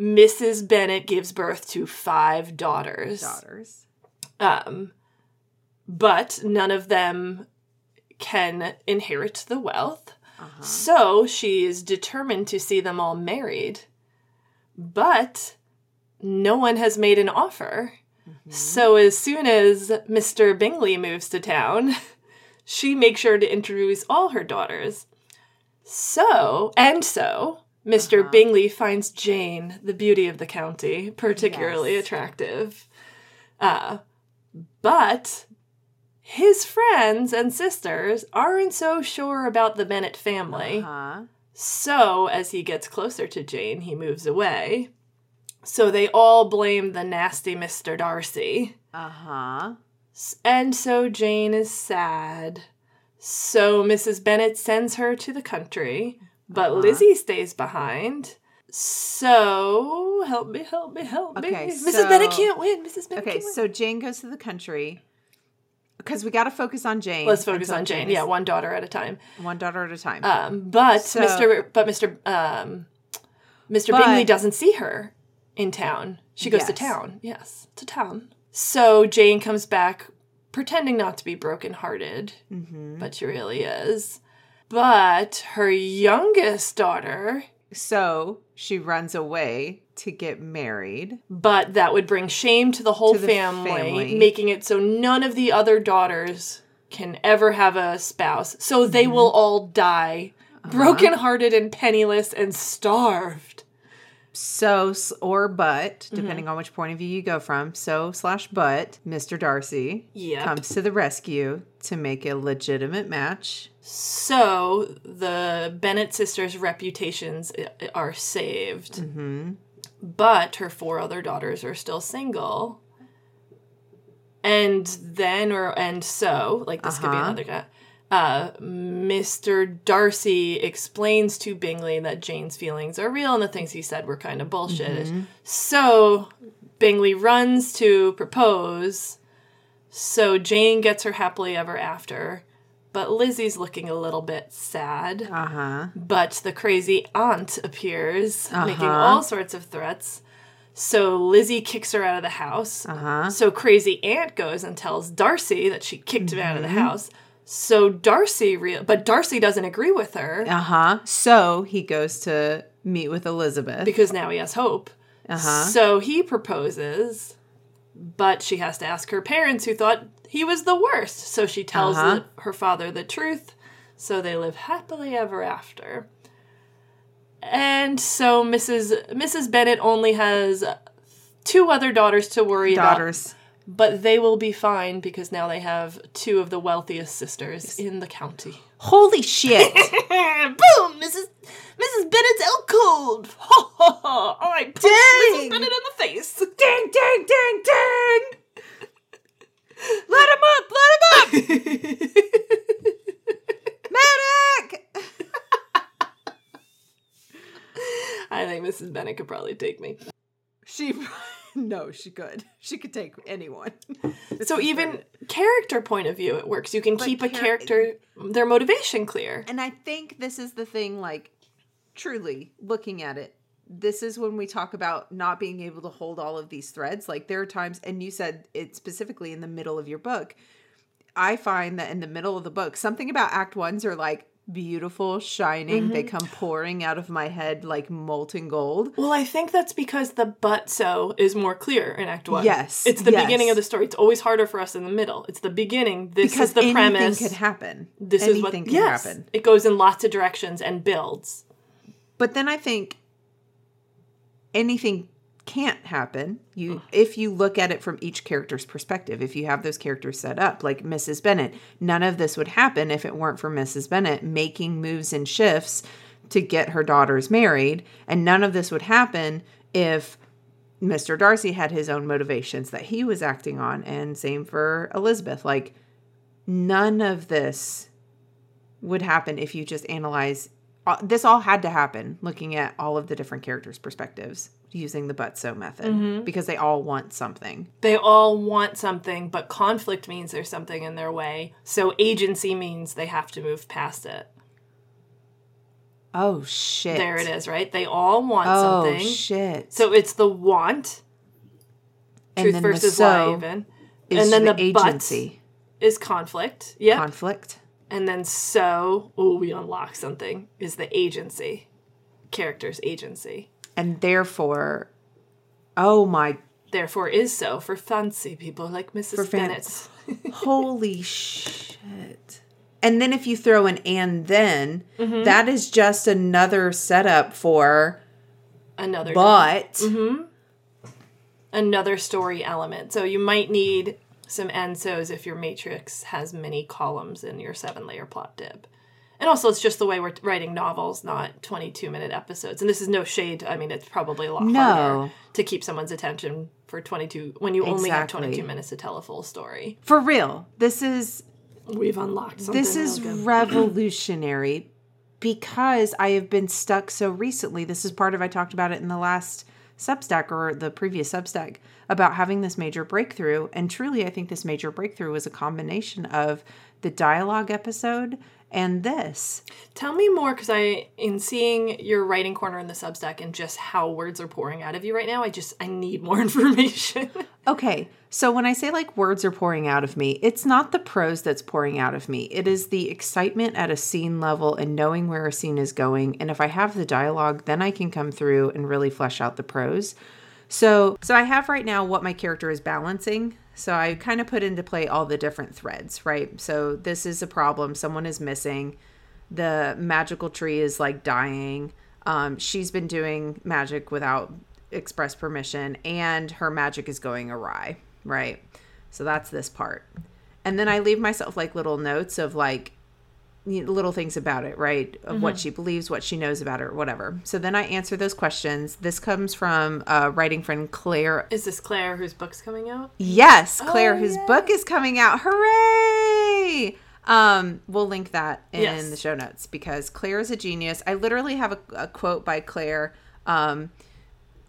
S1: Mrs. Bennet gives birth to five daughters.
S2: Daughters.
S1: Um, but none of them can inherit the wealth.
S2: Uh-huh.
S1: So she is determined to see them all married. But no one has made an offer.
S2: Mm-hmm.
S1: So as soon as Mr. Bingley moves to town, she makes sure to introduce all her daughters. So, and so, mister
S2: Uh-huh.
S1: Bingley finds Jane, the beauty of the county, particularly
S2: Yes.
S1: attractive. Uh, but his friends and sisters aren't so sure about the Bennet family.
S2: Uh-huh.
S1: So, as he gets closer to Jane, he moves away. So they all blame the nasty Mr. Darcy.
S2: Uh-huh.
S1: S- And so Jane is sad. So Mrs. Bennet sends her to the country, but
S2: Uh-huh.
S1: Lizzie stays behind. So help me, help me, help me.
S2: Okay,
S1: Mrs. Bennet
S2: so-
S1: can't win. Mrs. Bennet
S2: Okay,
S1: can't win.
S2: so Jane goes to the country because we got to focus on Jane.
S1: Let's focus on Jane.
S2: is
S1: Yeah, one daughter at a time.
S2: one daughter at a time.
S1: Um, but
S2: So-
S1: Mr. But Mr. Um, Mr.
S2: But-
S1: Bingley doesn't see her in town. She goes to town. Yes, to town. So Jane comes back, pretending not to be brokenhearted,
S2: mm-hmm.
S1: but she really is. But her youngest daughter,
S2: So she runs away to get married.
S1: but that would bring shame to the whole
S2: To the
S1: family,
S2: family.
S1: making it so none of the other daughters can ever have a spouse. So
S2: Mm-hmm.
S1: they will all die,
S2: Uh-huh.
S1: brokenhearted and penniless and starved.
S2: So or but,
S1: Mm-hmm.
S2: depending on which point of view you go from. So slash but, Mr. Darcy
S1: Yep.
S2: comes to the rescue to make a legitimate match.
S1: So the Bennet sisters' reputations are saved,
S2: Mm-hmm.
S1: but her four other daughters are still single. And then, or and so, like this could be
S2: Uh-huh.
S1: another guy. Uh, Mr. Darcy explains to Bingley that Jane's feelings are real and the things he said were kind of bullshit.
S2: Mm-hmm.
S1: So Bingley runs to propose. So Jane gets her happily ever after, but Lizzie's looking a little bit sad.
S2: Uh huh.
S1: But the crazy aunt appears, making
S2: Uh-huh.
S1: all sorts of threats. So Lizzie kicks her out of the house.
S2: Uh huh.
S1: So crazy aunt goes and tells Darcy that she kicked him out of the
S2: Mm-hmm.
S1: house. So Darcy real but Darcy doesn't agree with her
S2: Uh huh. So he goes to meet with Elizabeth.
S1: because now he has hope.
S2: Uh huh.
S1: So he proposes, but she has to ask her parents who thought he was the worst. So she tells
S2: Uh-huh.
S1: the- her father the truth. So they live happily ever after. And so Mrs. Mrs. Bennet only has two other daughters to worry about,
S2: Daughters.
S1: But they will be fine because now they have two of the wealthiest sisters in the county.
S2: Holy shit.
S1: Boom! Mrs. Mrs. Bennet's alcove. Ha ha ha! I punched Mrs.
S2: Dang.
S1: Bennet in the face.
S2: ding, ding, ding, ding. Let him up. Let him up. Medic.
S1: I think Mrs. Bennet could probably take me.
S2: She. No, she could. She could take anyone.
S1: So even character point of view, it works. You can
S2: But
S1: keep a
S2: char-
S1: character their motivation clear.
S2: And I think this is the thing, like, truly looking at it, this is when we talk about not being able to hold all of these threads. Like, there are times, and you said it specifically in the middle of your book. I find that in the middle of the book, something about Act Ones are like beautiful, shining. They mm-hmm. come pouring out of my head like molten gold.
S1: Well, I think that's because the but so is more clear in Act One.
S2: Yes,
S1: it's the
S2: yes.
S1: beginning of the story. It's always harder for us in the middle. It's the beginning. This
S2: Because
S1: is the
S2: anything
S1: premise.
S2: could happen.
S1: This
S2: anything
S1: is what
S2: can
S1: yes,
S2: happen.
S1: It goes in lots of directions and builds.
S2: But then I think anything can't happen. You if you look at it from each character's perspective, if you have those characters set up, like Mrs. Bennet, none of this would happen if it weren't for Mrs. Bennet making moves and shifts to get her daughters married, and none of this would happen if Mr. Darcy had his own motivations that he was acting on, and same for Elizabeth. Like none of this would happen if you just analyze uh, this all had to happen looking at all of the different characters perspectives using the but so method mm-hmm. because they all want something
S1: They all want something, but conflict means there's something in their way. So agency means they have to move past it.
S2: oh shit
S1: There it is, right? They all want
S2: oh
S1: something.
S2: Oh shit
S1: So it's the want,
S2: And
S1: truth versus
S2: so-
S1: lie, even.
S2: is
S1: And then
S2: the,
S1: the but-
S2: agency
S1: Is conflict. Yeah.
S2: conflict.
S1: and then so, oh, we unlock something, is the agency. Character's agency.
S2: And therefore, oh my
S1: Therefore is so for fancy people like Mrs.
S2: fan-
S1: Bennet.
S2: holy shit. And then if you throw an and then,
S1: Mm-hmm.
S2: that is just another setup for
S1: Another
S2: but
S1: Mm-hmm. another story element. So you might need some and ensos if your matrix has many columns in your seven layer plot dib. And also, it's just the way we're writing novels, not 22 minute episodes. And this is no shade. I mean, it's probably a lot
S2: No.
S1: harder to keep someone's attention for 22 when you only have 22 minutes to tell a full story.
S2: for real. This is
S1: We've unlocked something.
S2: this is
S1: real
S2: revolutionary because I have been stuck so recently. This is part of I talked about it in the last Substack or the previous Substack about having this major breakthrough. And truly, I think this major breakthrough was a combination of the dialogue episode and this.
S1: Tell me more because I, in seeing your writing corner in the Substack and just how words are pouring out of you right now, I just I need more information.
S2: Okay, so when I say like words are pouring out of me, it's not the prose that's pouring out of me. It is the excitement at a scene level and knowing where a scene is going. And if I have the dialogue, then I can come through and really flesh out the prose. So, so I have right now what my character is balancing. So I kind of put into play all the different threads, right? So this is a problem. Someone is missing. The magical tree is like dying. Um, she's been doing magic without express permission, and her magic is going awry, right? So that's this part. And then I leave myself like little notes of like little things about it, right? Of what she believes, what she knows about it, whatever. So then I answer those questions. This comes from a writing friend, Claire.
S1: Is this Claire whose book's coming out?
S2: Yes, Claire,
S1: Oh,
S2: whose book is coming out. Hooray! Um, we'll link that in
S1: Yes.
S2: the show notes because Claire is a genius. I literally have a, a quote by Claire um,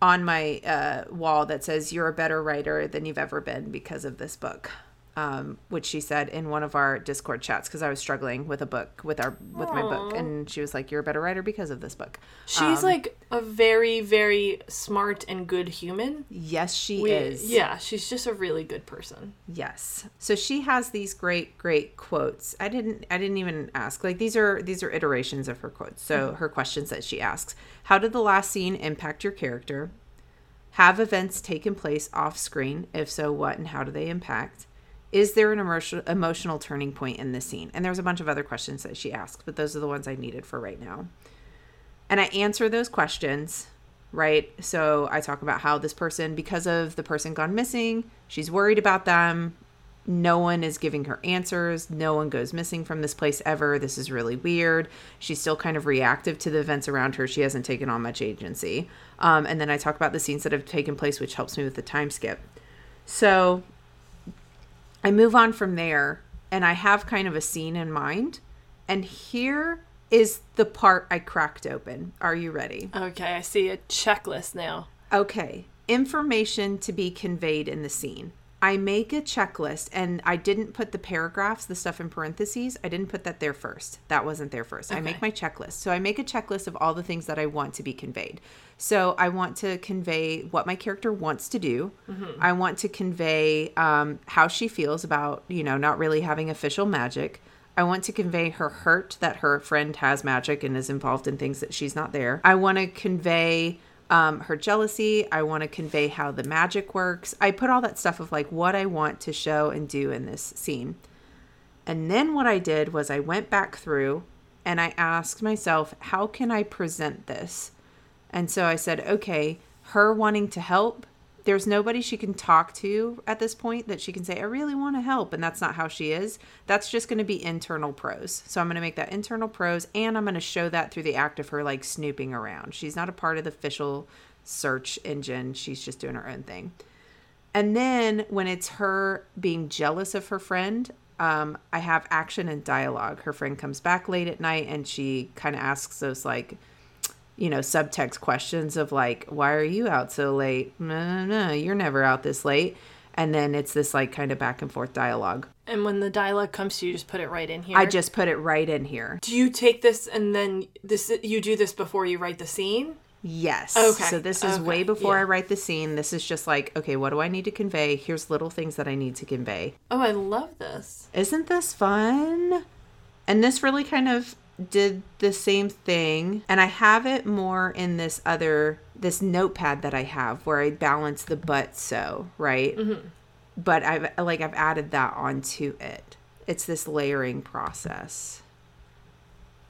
S2: on my uh, wall that says, You're a better writer than you've ever been because of this book. Um, which she said in one of our Discord chats because I was struggling with a book with our with my book, and she was like, "You're a better writer because of this book."
S1: She's like a very, very smart and good human.
S2: Yes, she
S1: We-
S2: is.
S1: Yeah, she's just a really good person.
S2: Yes. So she has these great great quotes. I didn't I didn't even ask. Like these are these are iterations of her quotes. So her questions that she asks. How did the last scene impact your character? Have events taken place off screen? If so, what and how do they impact? Is there an emotional emotional turning point in this scene? And there's a bunch of other questions that she asked, but those are the ones I needed for right now. And I answer those questions, right? So I talk about how this person, because of the person gone missing, she's worried about them. No one is giving her answers. No one goes missing from this place ever. This is really weird. She's still kind of reactive to the events around her. She hasn't taken on much agency. Um, and then I talk about the scenes that have taken place, which helps me with the time skip. So I move on from there and I have kind of a scene in mind. And here is the part I cracked open. Are you ready?
S1: Okay, I see a checklist now.
S2: Okay. Information to be conveyed in the scene. I make a checklist and I didn't put the paragraphs, the stuff in parentheses. I didn't put that there first. That wasn't there first. I make my checklist. So I make a checklist of all the things that I want to be conveyed. So I want to convey what my character wants to do. I want to convey um, how she feels about, you know, not really having official magic. I want to convey her hurt that her friend has magic and is involved in things that she's not there. I want to convey um, her jealousy. I want to convey how the magic works. I put all that stuff of like what I want to show and do in this scene. And then what I did was I went back through and I asked myself, how can I present this? And so I said, okay, her wanting to help, there's nobody she can talk to at this point that she can say, I really want to help. And that's not how she is. That's just going to be internal prose. So I'm going to make that internal prose and I'm going to show that through the act of her like snooping around. She's not a part of the official search engine, she's just doing her own thing. And then when it's her being jealous of her friend, um, I have action and dialogue. Her friend comes back late at night and she kind of asks those like, you know, subtext questions of like, why are you out so late? No, no, no, you're never out this late. And then it's this like kind of back and forth dialogue.
S1: And when the dialogue comes to you, just put it right in here.
S2: I just put it right in here.
S1: do you take this and then this you do this before you write the scene?
S2: Yes.
S1: Okay,
S2: So this is way before
S1: yeah.
S2: I write the scene. This is just like, okay, what do I need to convey? Here's little things that I need to convey.
S1: Oh, I love this.
S2: Isn't this fun? And this really kind of did the same thing. And I have it more in this other this notepad that I have where I balance the but so, right? But I've like I've added that onto it. It's this layering process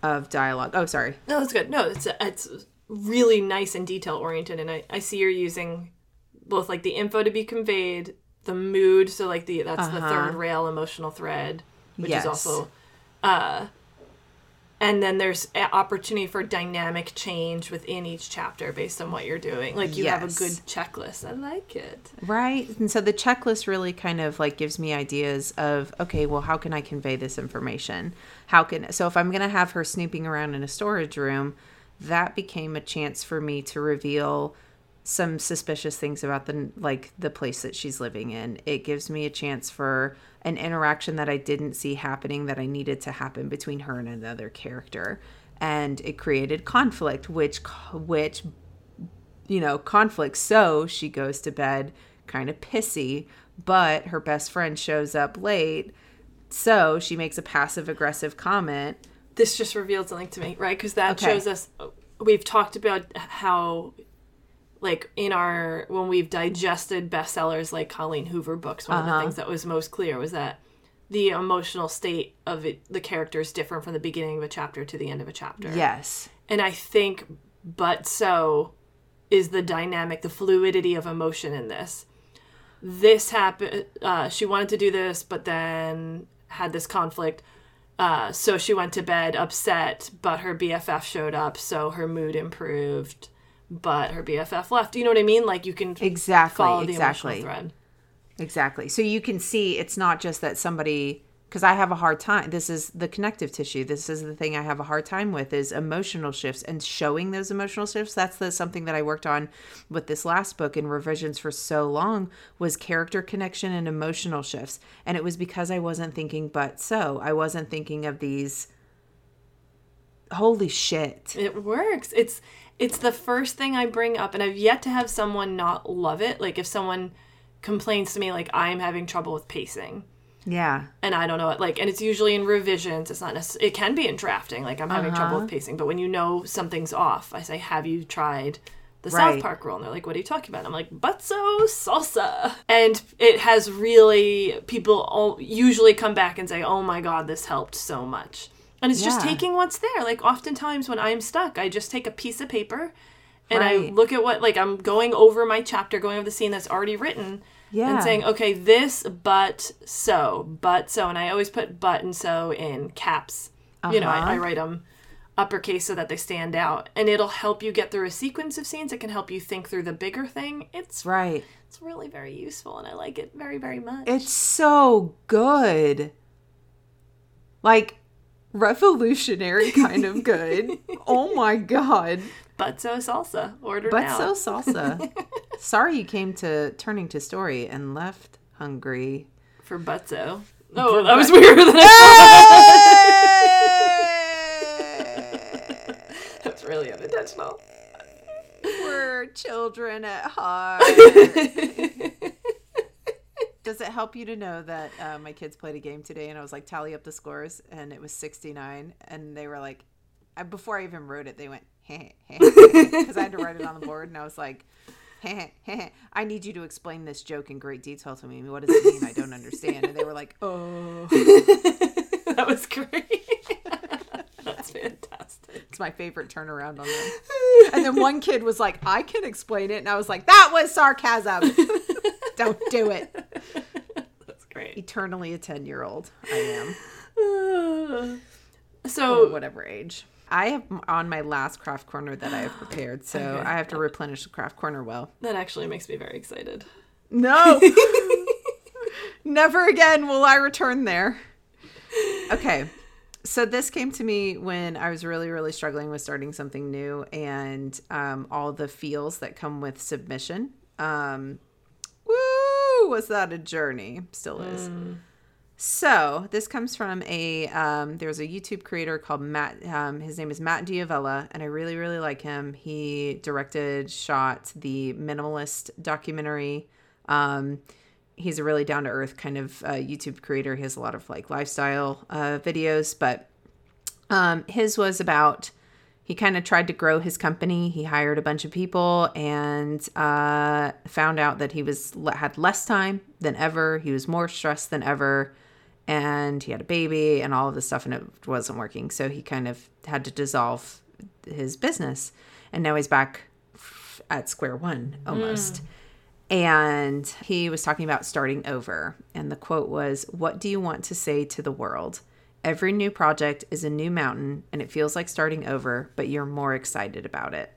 S2: of dialogue. Oh, sorry.
S1: No, that's good. No, it's it's really nice and detail oriented, and I, I see you're using both like the info to be conveyed, the mood, so like the that's the third rail emotional thread, which
S2: Uh-huh. Yes.
S1: is also, uh, and then there's opportunity for dynamic change within each chapter based on what you're doing. Like you have a good checklist. I like it.
S2: Right. And so the checklist really kind of like gives me ideas of, okay, well, how can I convey this information? How can, so if I'm going to have her snooping around in a storage room, that became a chance for me to reveal some suspicious things about the like the place that she's living in. It gives me a chance for an interaction that I didn't see happening that I needed to happen between her and another character. And it created conflict which which you know, conflict. So she goes to bed kind of pissy, but her best friend shows up late. So she makes a passive aggressive comment.
S1: this just revealed something to me, right? Because that
S2: Okay.
S1: shows us uh, we've talked about how, like in our when we've digested bestsellers like Colleen Hoover books, one of
S2: Uh-huh.
S1: the things that was most clear was that the emotional state of it, the character is different from the beginning of a chapter to the end of a chapter.
S2: Yes.
S1: and I think, but so is the dynamic, the fluidity of emotion in this. This happened. Uh, she wanted to do this, but then had this conflict. Uh, so she went to bed upset, but her BFF showed up, so her mood improved. But her BFF left. Do you know what I mean? Like you can
S2: Exactly.
S1: follow the
S2: exactly.
S1: thread.
S2: Exactly. So you can see it's not just that somebody because I have a hard time. This is the connective tissue. This is the thing I have a hard time with is emotional shifts and showing those emotional shifts. That's the something that I worked on with this last book in revisions for so long was character connection and emotional shifts. And it was because I wasn't thinking but so. I wasn't thinking of these holy shit.
S1: It works. It's it's the first thing I bring up, and I've yet to have someone not love it. Like if someone complains to me, like I'm having trouble with pacing,
S2: Yeah.
S1: and I don't know it. Like, and it's usually in revisions. It's not. Necess- it can be in drafting. Like I'm having trouble
S2: Uh-huh.
S1: with pacing, but when you know something's off, I say, "Have you tried?" The
S2: Right.
S1: South Park rule, and they're like, "What are you talking about?" I'm like, "Butso salsa," and it has really people all usually come back and say, "Oh my god, this helped so much." And it's just taking what's there. Like oftentimes when I'm stuck, I just take a piece of paper and I look at what like I'm going over my chapter, going over the scene that's already written,
S2: Yeah.
S1: and saying, okay, this but so, but so, and I always put but and so in caps. You know,
S2: Uh-huh.
S1: I, I write them uppercase so that they stand out, and it'll help you get through a sequence of scenes. It can help you think through the bigger thing. It's
S2: Right.
S1: it's really very useful, and I like it very very much.
S2: It's so good. Like revolutionary kind of good. oh my god.
S1: but so salsa ordered
S2: But
S1: now.
S2: so salsa. Sorry you came to turning to story and left hungry.
S1: for Butzo. Oh, that was weirder than I thought. That's really unintentional.
S2: We're children at heart. Does it help you to know that uh, my kids played a game today and I was like, tally up the scores and it was 69 and they were like, I, before I even wrote it, they went, because I had to write it on the board and I was like, I need you to explain this joke in great detail to me. What does it mean? I don't understand. And they were like, oh,
S1: that was great. That's fantastic.
S2: it's my favorite turnaround on them. And then one kid was like, I can explain it. And I was like, that was sarcasm. don't do it. Eternally a 10 year old. I am. or
S1: So,
S2: whatever age. I have on my last craft corner that I have prepared, so
S1: Okay.
S2: I have to replenish the craft corner well.
S1: that actually makes me very excited.
S2: No, never again will I return there. Okay, so this came to me when I was really, really struggling with starting something new and um, all the feels that come with submission. Um, was that a journey? Still is. So this comes from a um, there's a YouTube creator called Matt. Um, his name is Matt D'Avella, and I really really like him. He directed, shot the Minimalist documentary. Um, he's a really down to earth kind of uh, YouTube creator. He has a lot of like lifestyle uh, videos, but um, his was about he kind of tried to grow his company. He hired a bunch of people and uh, found out that he was had less time than ever. He was more stressed than ever, and he had a baby and all of this stuff, and it wasn't working. So he kind of had to dissolve his business, and now he's back at square one almost. Mm. And he was talking about starting over, and the quote was, "What do you want to say to the world?" Every new project is a new mountain and it feels like starting over, but you're more excited about it.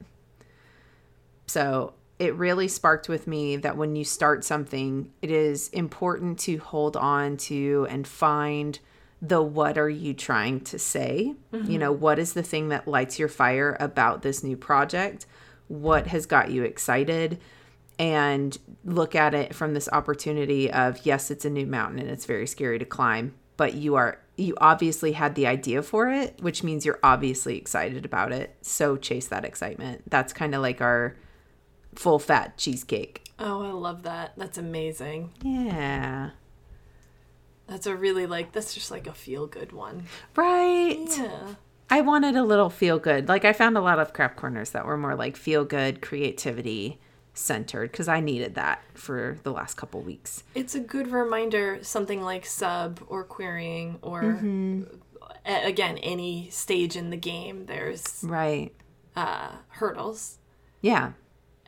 S2: So it really sparked with me that when you start something, it is important to hold on to and find the what are you trying to say? Mm-hmm. You know, what is the thing that lights your fire about this new project? What has got you excited? And look at it from this opportunity of yes, it's a new mountain and it's very scary to climb, but you are you obviously had the idea for it, which means you're obviously excited about it. So chase that excitement. That's kind of like our full fat cheesecake.
S1: Oh, I love that. That's amazing.
S2: Yeah.
S1: That's a really like that's just like a feel good one.
S2: Right.
S1: Yeah.
S2: I wanted a little feel good. Like I found a lot of crap corners that were more like feel good creativity centered because I needed that for the last couple weeks.
S1: It's a good reminder something like sub or querying or mm-hmm. again any stage in the game there's
S2: right
S1: uh hurdles.
S2: Yeah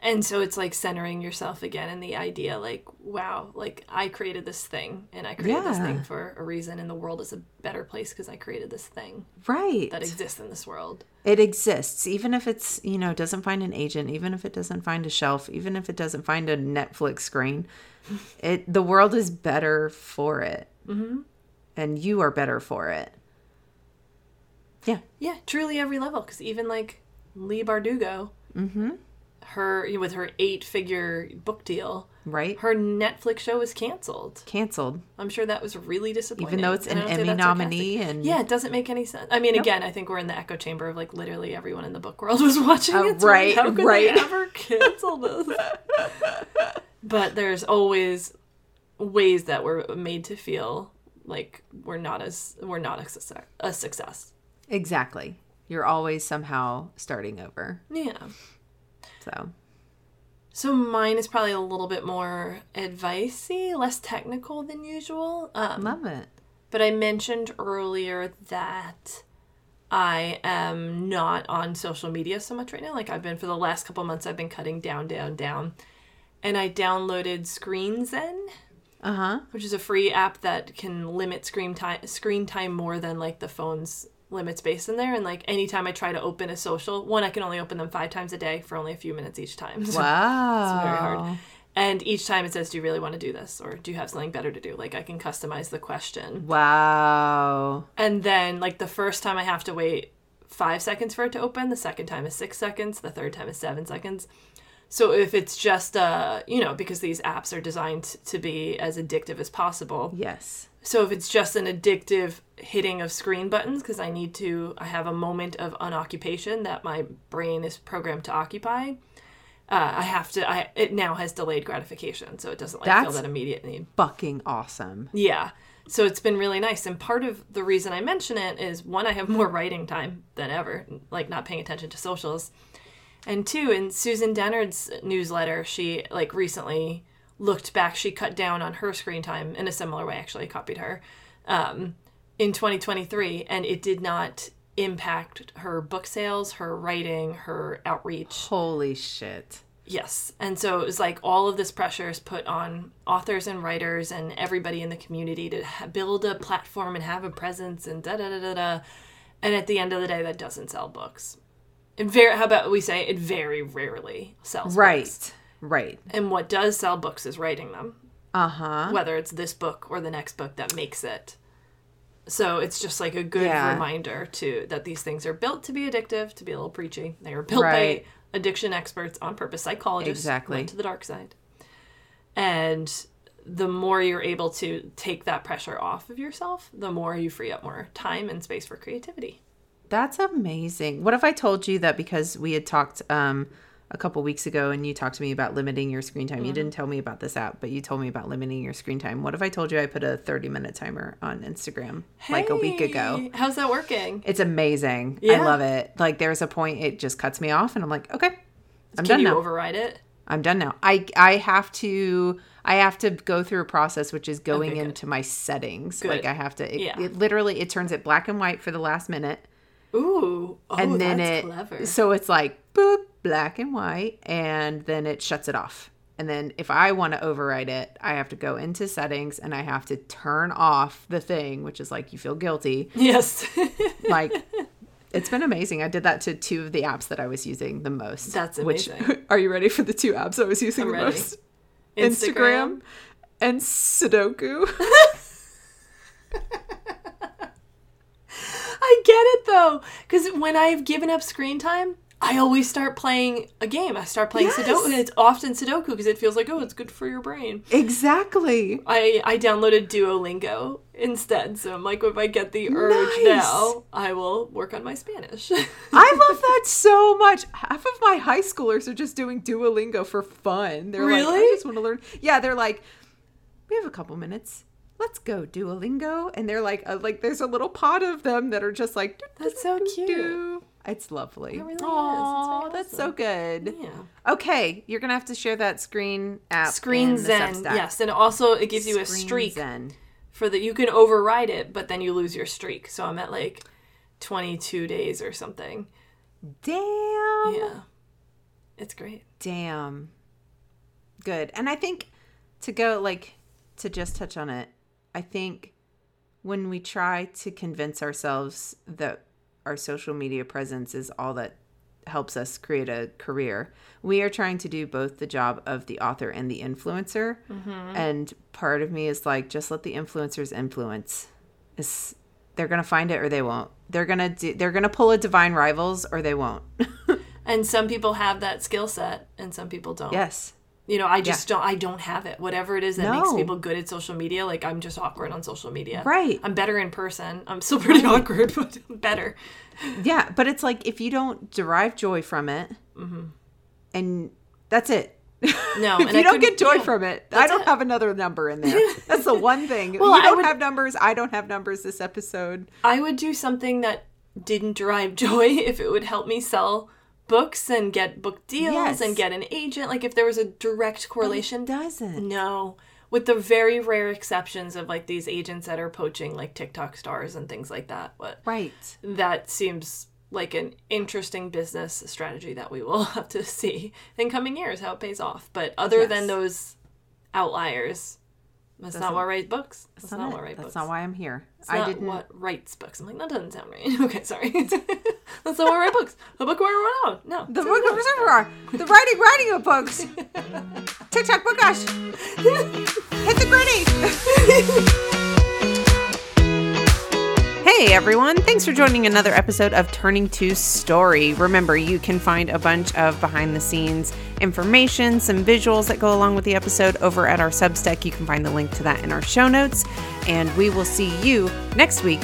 S1: and so it's like centering yourself again in the idea like wow like i created this thing and i created yeah. this thing for a reason and the world is a better place because i created this thing
S2: right.
S1: that exists in this world.
S2: It exists even if it's you know doesn't find an agent even if it doesn't find a shelf even if it doesn't find a netflix screen it the world is better for it.
S1: Mm-hmm.
S2: and you are better for it. Yeah.
S1: Yeah truly every level because even like Leigh Bardugo
S2: mm-hmm
S1: her with her eight figure book deal
S2: right.
S1: her netflix show was canceled.
S2: Canceled.
S1: I'm sure that was really disappointing.
S2: Even though it's an emmy nominee and
S1: yeah it doesn't make any sense. I mean nope. again i think we're in the echo chamber of like literally everyone in the book world was watching uh, it.
S2: So right
S1: how could
S2: right.
S1: they ever cancel this? But there's always ways that we're made to feel like we're not as we're not a success, a success.
S2: Exactly. You're always somehow starting over.
S1: Yeah
S2: so
S1: so mine is probably a little bit more advicey, less technical than usual. Um,
S2: Love it.
S1: But I mentioned earlier that I am not on social media so much right now. Like I've been for the last couple months, I've been cutting down, down, down. And I downloaded Screen Zen,
S2: uh-huh.
S1: which is a free app that can limit screen time screen time more than like the phone's limit space in there. And like anytime i try to open a social one i can only open them five times a day for only a few minutes each time.
S2: So wow
S1: it's very hard. And each time it says do you really want to do this? Or do you have something better to do? Like i can customize the question.
S2: Wow.
S1: And then like the first time i have to wait five seconds for it to open the second time is six seconds the third time is seven seconds so if it's just uh you know because these apps are designed to be as addictive as possible
S2: yes
S1: so if it's just an addictive hitting of screen buttons because I need to I have a moment of unoccupation that my brain is programmed to occupy. Uh, I have to I it now has delayed gratification so it doesn't like That's feel that immediate need.
S2: Fucking awesome.
S1: Yeah. So it's been really nice and part of the reason I mention it is one I have more writing time than ever like not paying attention to socials. And two in Susan Dennard's newsletter she like recently looked back, she cut down on her screen time in a similar way. Actually, copied her um, in 2023, and it did not impact her book sales, her writing, her outreach.
S2: Holy shit.
S1: Yes. And so it was like all of this pressure is put on authors and writers and everybody in the community to ha- build a platform and have a presence and da da da da da. And at the end of the day, that doesn't sell books. It very, how about we say it very rarely sells
S2: right.
S1: Books.
S2: Right.
S1: And what does sell books is writing them.
S2: Uh huh.
S1: Whether it's this book or the next book that makes it. So it's just like a good yeah. reminder to that these things are built to be addictive, to be a little preachy. They are built right. by addiction experts on purpose, psychologists
S2: exactly
S1: went to the dark side. And the more you're able to take that pressure off of yourself, the more you free up more time and space for creativity.
S2: That's amazing. What if I told you that because we had talked um, a couple weeks ago and you talked to me about limiting your screen time? You didn't tell me about this app, but you told me about limiting your screen time. What if I told you I put a 30 minute timer on Instagram like a week ago?
S1: How's that working?
S2: It's amazing. I love it. Like there's a point it just cuts me off and I'm like, okay, I'm
S1: Can
S2: done
S1: you
S2: now.
S1: override it?
S2: I'm done now. I I have to I have to go through a process which is going
S1: Okay,
S2: into my settings.
S1: Good.
S2: Like I have to it,
S1: Yeah.
S2: it literally it turns it black and white for the last minute
S1: Ooh, oh,
S2: and then
S1: that's
S2: it
S1: clever.
S2: so it's like boop black and white and then it shuts it off. And then if I want to override it, I have to go into settings and I have to turn off the thing, which is like you feel guilty.
S1: Yes,
S2: Like it's been amazing. I did that to two of the apps that I was using the most.
S1: That's
S2: Which
S1: amazing.
S2: are you ready for the two apps I was using
S1: I'm
S2: the
S1: ready.
S2: most? Instagram and Sudoku.
S1: I get it though, because when I've given up screen time, I always start playing a game. I start playing
S2: Yes.
S1: Sudoku, and it's often Sudoku because it feels like oh, it's good for your brain.
S2: exactly.
S1: I I downloaded Duolingo instead, so I'm like, if I get the urge
S2: Nice.
S1: now, I will work on my Spanish.
S2: I love that so much. Half of my high schoolers are just doing Duolingo for fun. They're like, I just want to learn. Yeah, they're like, we have a couple minutes. Let's go Duolingo. And they're like, uh, like there's a little pod of them that are just like,
S1: That's so cute.
S2: It's lovely.
S1: It really is. It's
S2: that's so good.
S1: yeah.
S2: Okay, you're gonna have to share that screen app.
S1: Screen Zen, yes, and also it gives you a streak
S2: Zen.
S1: for that you can override it, but then you lose your streak. So I'm at like 22 days or something.
S2: Damn.
S1: Yeah, it's great.
S2: Damn. Good. And I think to go like to just touch on it, I think when we try to convince ourselves that our social media presence is all that helps us create a career, we are trying to do both the job of the author and the influencer. Mm-hmm. And part of me is like, just let the influencers influence. It's, they're gonna find it or they won't. They're gonna do. They're gonna pull a divine rivals or they won't.
S1: And some people have that skill set, and some people don't.
S2: yes.
S1: You know, I just don't. I don't have it. Whatever it is that makes people good at social media, like I'm just awkward on social media.
S2: Right.
S1: I'm better in person. I'm still pretty awkward, but I'm better.
S2: Yeah, but it's like if you don't derive joy from it, mm-hmm. and that's it.
S1: No,
S2: if
S1: and
S2: you
S1: I
S2: don't get joy
S1: yeah,
S2: from it, I don't
S1: it.
S2: have another number in there. That's the one thing.
S1: Well,
S2: you
S1: I
S2: don't
S1: would-
S2: have numbers. I don't have numbers this episode.
S1: I would do something that didn't derive joy if it would help me sell books and get book deals
S2: Yes.
S1: and get an agent. Like if there was a direct correlation.
S2: doesn't.
S1: No. With the very rare exceptions of like these agents that are poaching like TikTok stars and things like that. But
S2: Right.
S1: that seems like an interesting business strategy that we will have to see in coming years how it pays off. But other
S2: Yes.
S1: than those outliers, that's not
S2: Doesn't-
S1: what writes books. That's,
S2: That's
S1: not
S2: not,
S1: what
S2: it.
S1: writes
S2: That's
S1: books.
S2: not why I'm here.
S1: It's
S2: I
S1: not
S2: didn't.
S1: what writes books. I'm like, that doesn't sound right. Okay, sorry. That's not what write books. A book where we're on. No.
S2: The book of Reservoir. The writing, writing of books. TikTok bookash. Hit the gritty. Hey everyone, thanks for joining another episode of Turning to Story. Remember, you can find a bunch of behind the scenes information, some visuals that go along with the episode over at our Substack. You can find the link to that in our show notes. And we will see you next week